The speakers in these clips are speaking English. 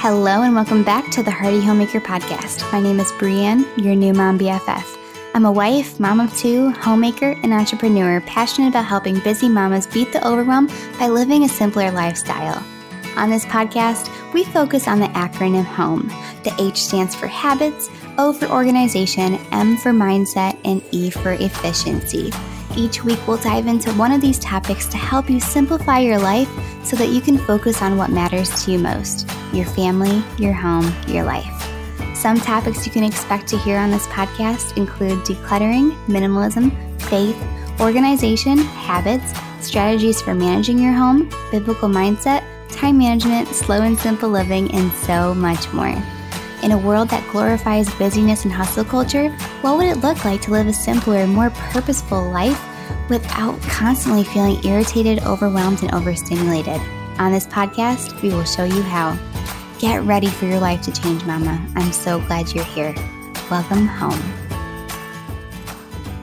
Hello, and welcome back to the Hearty Homemaker Podcast. My name is Brianne, your new mom BFF. I'm a wife, mom of two, homemaker, and entrepreneur passionate about helping busy mamas beat the overwhelm by living a simpler lifestyle. On this podcast, we focus on the acronym HOME. The H stands for habits, O for organization, M for mindset, and E for efficiency. Each week, we'll dive into one of these topics to help you simplify your life so that you can focus on what matters to you most your family, your home, your life. Some topics you can expect to hear on this podcast include decluttering, minimalism, faith, organization, habits, strategies for managing your home, biblical mindset, time management, slow and simple living, and so much more. In a world that glorifies busyness and hustle culture, what would it look like to live a simpler, more purposeful life without constantly feeling irritated, overwhelmed, and overstimulated? On this podcast, we will show you how. Get ready for your life to change, Mama. I'm so glad you're here. Welcome home.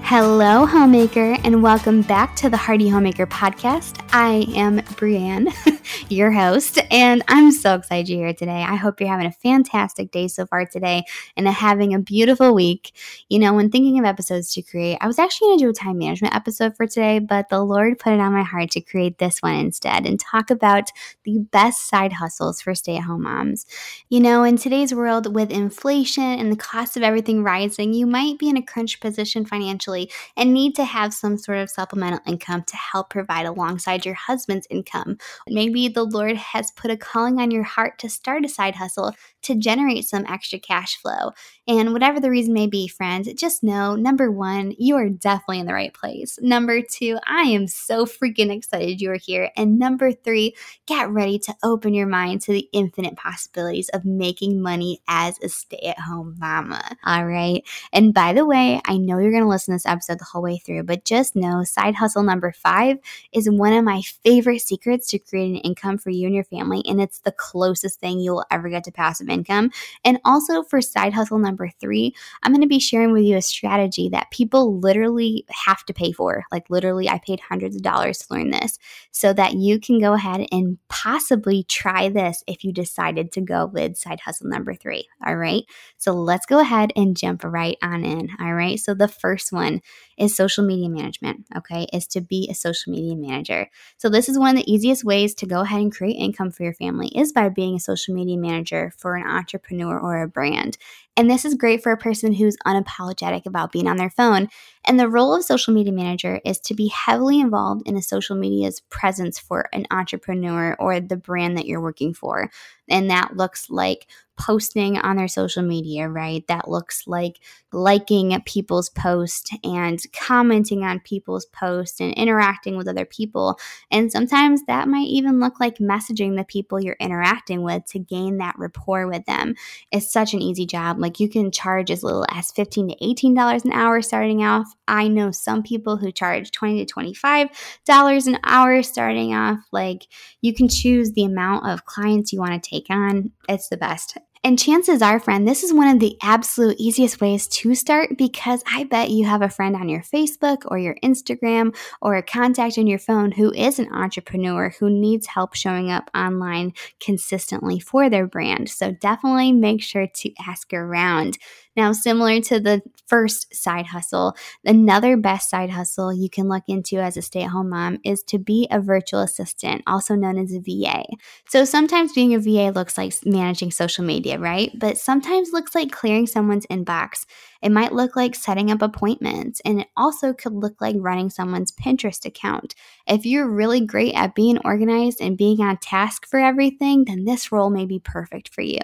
Hello, homemaker, and welcome back to the Hearty Homemaker podcast. I am Brianne, your host, and I'm so excited you're here today. I hope you're having a fantastic day so far today and having a beautiful week. You know, when thinking of episodes to create, I was actually going to do a time management episode for today, but the Lord put it on my heart to create this one instead and talk about the best side hustles for stay at home moms. You know, in today's world with inflation and the cost of everything rising, you might be in a crunch position financially and need to have some sort of supplemental income to help provide alongside your husband's income. Maybe the Lord has put a calling on your heart to start a side hustle to generate some extra cash flow. And whatever the reason may be, friends, just know number one, you are definitely in the right place. Number two, I am so freaking excited you are here. And number three, get ready to open your mind to the infinite possibilities of making money as a stay at home mama. All right. And by the way, I know you're going to listen to this episode the whole way through, but just know side hustle number five is one of my favorite secrets to creating an income for you and your family. And it's the closest thing you will ever get to passive income. And also for side hustle number three, I'm going to be sharing with you a strategy that people literally have to pay for. Like, literally, I paid hundreds of dollars to learn this so that you can go ahead and possibly try this if you decided to go with side hustle number three. All right. So let's go ahead and jump right on in. All right. So the first one is social media management, okay, is to be a social media manager. So this is one of the easiest ways to go ahead and create income for your family is by being a social media manager for an entrepreneur or a brand. And this is great for a person who's unapologetic about being on their phone. And the role of social media manager is to be heavily involved in a social media's presence for an entrepreneur or the brand that you're working for. And that looks like posting on their social media, right? That looks like liking people's posts and commenting on people's posts and interacting with other people. And sometimes that might even look like messaging the people you're interacting with to gain that rapport with them. It's such an easy job. Like you can charge as little as 15 to $18 an hour starting off. I know some people who charge 20 to $25 an hour starting off. Like you can choose the amount of clients you want to take on. It's the best. And chances are, friend, this is one of the absolute easiest ways to start because I bet you have a friend on your Facebook or your Instagram or a contact in your phone who is an entrepreneur who needs help showing up online consistently for their brand. So definitely make sure to ask around. Now, similar to the first side hustle, another best side hustle you can look into as a stay at home mom is to be a virtual assistant, also known as a VA. So sometimes being a VA looks like managing social media, right? But sometimes looks like clearing someone's inbox it might look like setting up appointments, and it also could look like running someone's Pinterest account. If you're really great at being organized and being on task for everything, then this role may be perfect for you.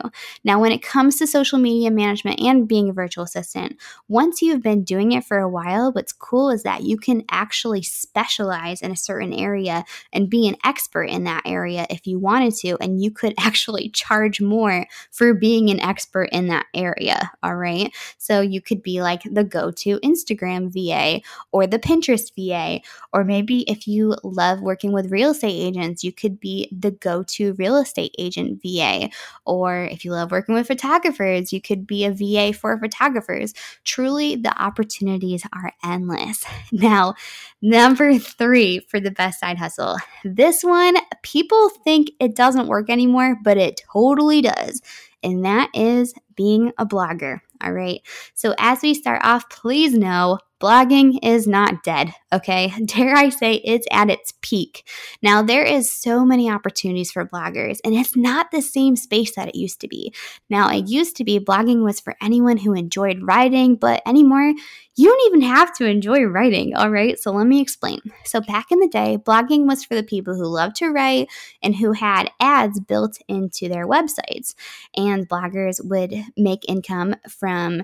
Now, when it comes to social media management and being a virtual assistant, once you've been doing it for a while, what's cool is that you can actually specialize in a certain area and be an expert in that area if you wanted to, and you could actually charge more for being an expert in that area. All right. So you could be like the go to Instagram VA or the Pinterest VA. Or maybe if you love working with real estate agents, you could be the go to real estate agent VA. Or if you love working with photographers, you could be a VA for photographers. Truly, the opportunities are endless. Now, number three for the best side hustle. This one, people think it doesn't work anymore, but it totally does. And that is being a blogger. All right. So, as we start off, please know blogging is not dead, okay? Dare I say it's at its peak. Now, there is so many opportunities for bloggers, and it's not the same space that it used to be. Now, it used to be blogging was for anyone who enjoyed writing, but anymore, you don't even have to enjoy writing, all right? So let me explain. So back in the day, blogging was for the people who loved to write and who had ads built into their websites. And bloggers would make income from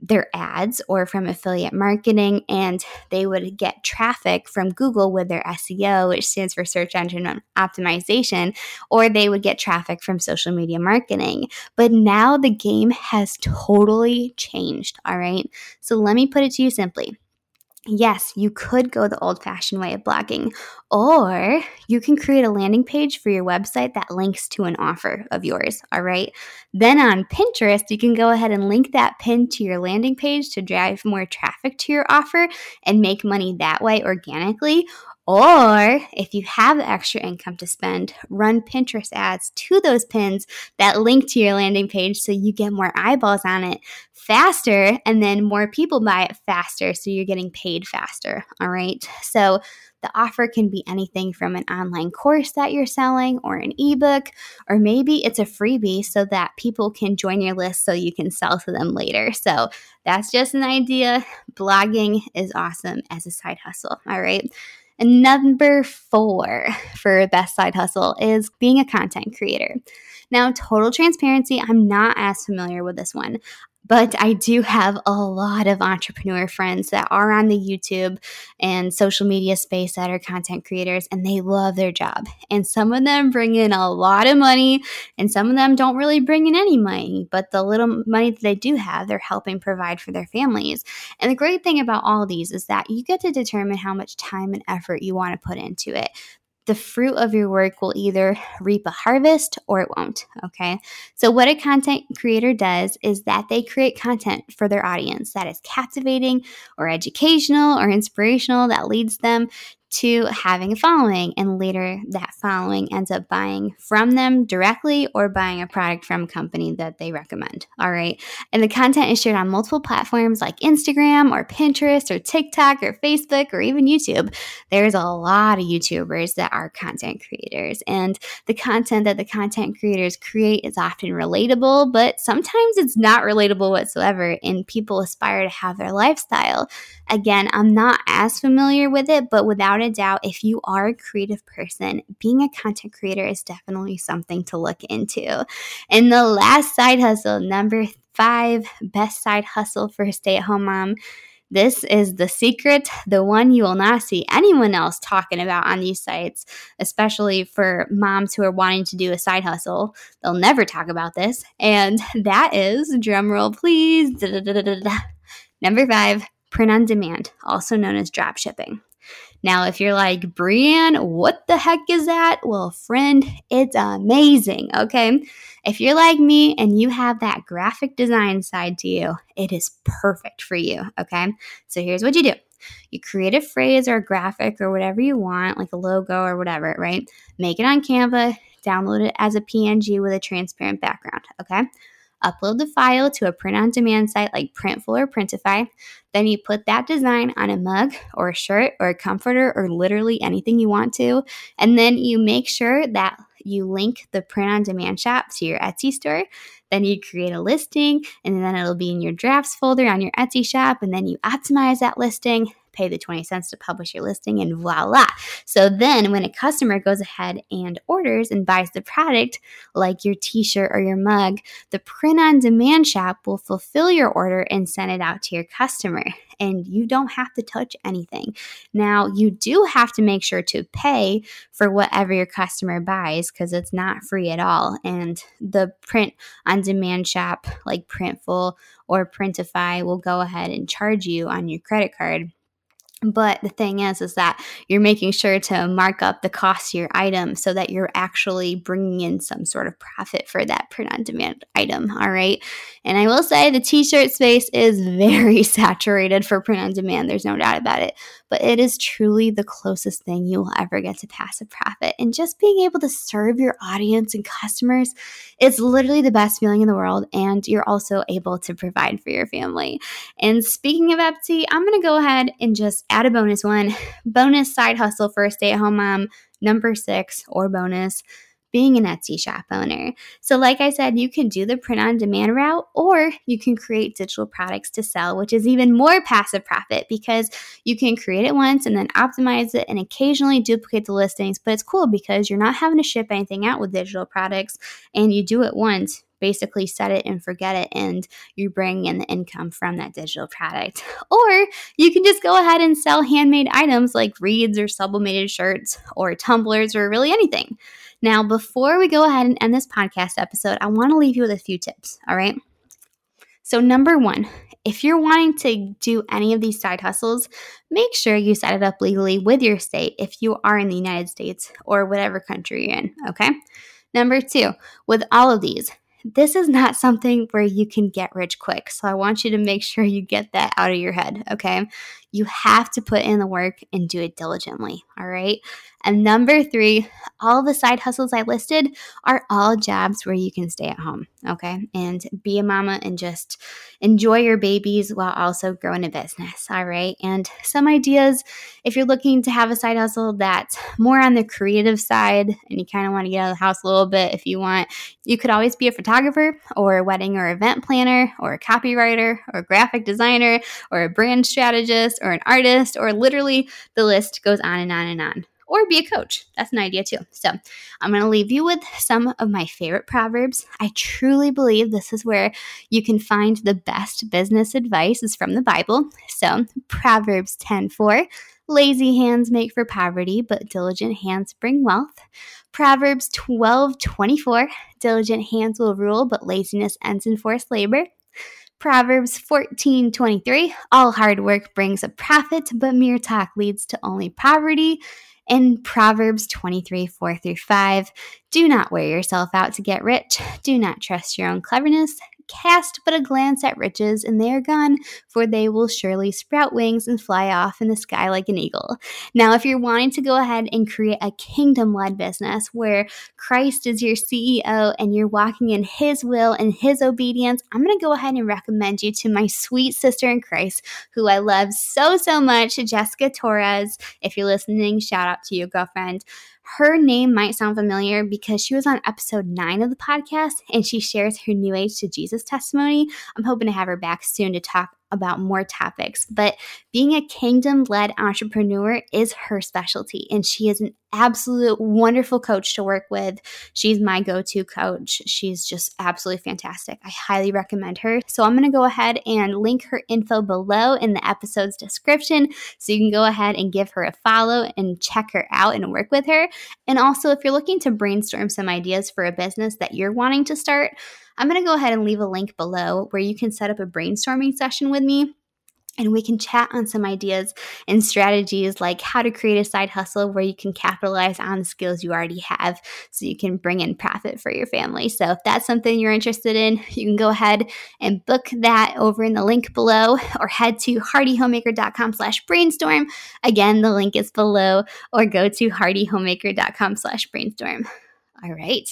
their ads or from affiliate marketing, and they would get traffic from Google with their SEO, which stands for search engine optimization, or they would get traffic from social media marketing. But now the game has totally changed. All right. So let me put it to you simply yes, you could go the old fashioned way of blogging, or you can create a landing page for your website that links to an offer of yours. All right. Then on Pinterest, you can go ahead and link that pin to your landing page to drive more traffic to your offer and make money that way organically. Or if you have extra income to spend, run Pinterest ads to those pins that link to your landing page so you get more eyeballs on it faster and then more people buy it faster. So you're getting paid faster. All right. So the offer can be anything from an online course that you're selling or an ebook, or maybe it's a freebie so that people can join your list so you can sell to them later. So that's just an idea. Blogging is awesome as a side hustle. All right. And number four for best side hustle is being a content creator. Now, total transparency, I'm not as familiar with this one. But I do have a lot of entrepreneur friends that are on the YouTube and social media space that are content creators and they love their job. And some of them bring in a lot of money and some of them don't really bring in any money, but the little money that they do have, they're helping provide for their families. And the great thing about all these is that you get to determine how much time and effort you want to put into it the fruit of your work will either reap a harvest or it won't. Okay. So, what a content creator does is that they create content for their audience that is captivating or educational or inspirational that leads them to having a following. And later, that following ends up buying from them directly or buying a product from a company that they recommend. All right. And the content is shared on multiple platforms like Instagram or Pinterest or TikTok or Facebook or even YouTube. There's a lot of YouTubers that are content creators. And the content that the content creators create is often relatable, but sometimes it's not relatable whatsoever. And people aspire to have their lifestyle. Again, I'm not as familiar with it, but without a doubt, if you are a creative person, being a content creator is definitely something to look into. And the last side hustle, number five, best side hustle for a stay at home mom. This is the secret, the one you will not see anyone else talking about on these sites, especially for moms who are wanting to do a side hustle. They'll never talk about this. And that is, drumroll please, number five, print on demand, also known as drop shipping. Now, if you're like, Brianne, what the heck is that? Well, friend, it's amazing, okay? If you're like me and you have that graphic design side to you, it is perfect for you, okay? So here's what you do you create a phrase or a graphic or whatever you want, like a logo or whatever, right? Make it on Canva, download it as a PNG with a transparent background, okay? Upload the file to a print on demand site like Printful or Printify. Then you put that design on a mug or a shirt or a comforter or literally anything you want to. And then you make sure that you link the print on demand shop to your Etsy store. Then you create a listing and then it'll be in your drafts folder on your Etsy shop. And then you optimize that listing pay the 20 cents to publish your listing, and voila. So then when a customer goes ahead and orders and buys the product, like your t shirt or your mug, the print on demand shop will fulfill your order and send it out to your customer and you don't have to touch anything. Now, you do have to make sure to pay for whatever your customer buys because it's not free at all. And the print on demand shop like Printful or Printify will go ahead and charge you on your credit card but the thing is, is that you're making sure to mark up the cost of your item so that you're actually bringing in some sort of profit for that print on demand item. All right. And I will say the t shirt space is very saturated for print on demand. There's no doubt about it. But it is truly the closest thing you will ever get to passive profit. And just being able to serve your audience and customers is literally the best feeling in the world. And you're also able to provide for your family. And speaking of Etsy, I'm going to go ahead and just add a bonus one bonus side hustle for a stay at home mom, number six, or bonus being an Etsy shop owner. So, like I said, you can do the print on demand route or you can create digital products to sell, which is even more passive profit because you can create it once and then optimize it and occasionally duplicate the listings. But it's cool because you're not having to ship anything out with digital products and you do it once basically set it and forget it and you bring in the income from that digital product. Or you can just go ahead and sell handmade items like reeds or sublimated shirts or tumblers or really anything. Now, before we go ahead and end this podcast episode, I want to leave you with a few tips, all right? So, number one, if you're wanting to do any of these side hustles, make sure you set it up legally with your state if you are in the United States or whatever country you're in, okay? Number two, with all of these, this is not something where you can get rich quick. So I want you to make sure you get that out of your head, okay? You have to put in the work and do it diligently, all right? And number three, all the side hustles I listed are all jobs where you can stay at home, okay? And be a mama and just enjoy your babies while also growing a business, all right? And some ideas if you're looking to have a side hustle that's more on the creative side and you kind of want to get out of the house a little bit if you want, you could always be a photographer or a wedding or event planner or a copywriter or a graphic designer or a brand strategist or an artist or literally the list goes on and on and on or be a coach. That's an idea too. So, I'm going to leave you with some of my favorite proverbs. I truly believe this is where you can find the best business advice is from the Bible. So, Proverbs 10:4, lazy hands make for poverty, but diligent hands bring wealth. Proverbs 12:24, diligent hands will rule, but laziness ends in forced labor. Proverbs 14:23 All hard work brings a profit, but mere talk leads to only poverty in Proverbs 23 4 through 5. Do not wear yourself out to get rich. Do not trust your own cleverness cast but a glance at riches, and they are gone, for they will surely sprout wings and fly off in the sky like an eagle. Now, if you're wanting to go ahead and create a kingdom led business where Christ is your CEO and you're walking in His will and His obedience, I'm going to go ahead and recommend you to my sweet sister in Christ, who I love so, so much, Jessica Torres. If you're listening, shout out to you, girlfriend. Her name might sound familiar because she was on episode nine of the podcast and she shares her New Age to Jesus testimony. I'm hoping to have her back soon to talk about more topics, but being a kingdom led entrepreneur is her specialty, and she is an absolute wonderful coach to work with. She's my go to coach. She's just absolutely fantastic. I highly recommend her. So I'm going to go ahead and link her info below in the episode's description so you can go ahead and give her a follow and check her out and work with her. And also, if you're looking to brainstorm some ideas for a business that you're wanting to start, I'm going to go ahead and leave a link below where you can set up a brainstorming session with me and we can chat on some ideas and strategies like how to create a side hustle where you can capitalize on the skills you already have so you can bring in profit for your family. So if that's something you're interested in, you can go ahead and book that over in the link below or head to heartyhomemaker.com slash brainstorm. Again, the link is below or go to heartyhomemaker.com slash brainstorm. All right.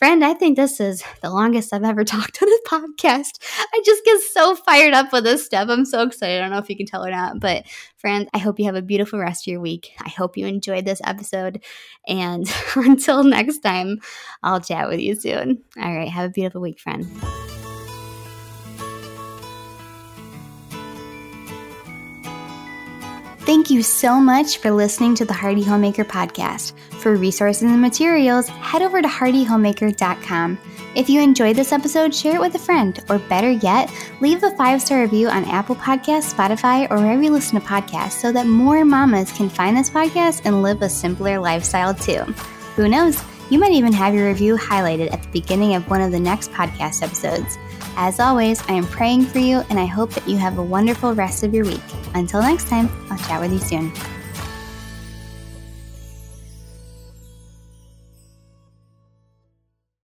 Friend, I think this is the longest I've ever talked on a podcast. I just get so fired up with this stuff. I'm so excited. I don't know if you can tell or not, but friend, I hope you have a beautiful rest of your week. I hope you enjoyed this episode. And until next time, I'll chat with you soon. All right. Have a beautiful week, friend. Thank you so much for listening to the Hearty Homemaker podcast. For resources and materials, head over to heartyhomemaker.com. If you enjoyed this episode, share it with a friend, or better yet, leave a five star review on Apple Podcasts, Spotify, or wherever you listen to podcasts so that more mamas can find this podcast and live a simpler lifestyle too. Who knows? You might even have your review highlighted at the beginning of one of the next podcast episodes. As always, I am praying for you and I hope that you have a wonderful rest of your week. Until next time, I'll chat with you soon.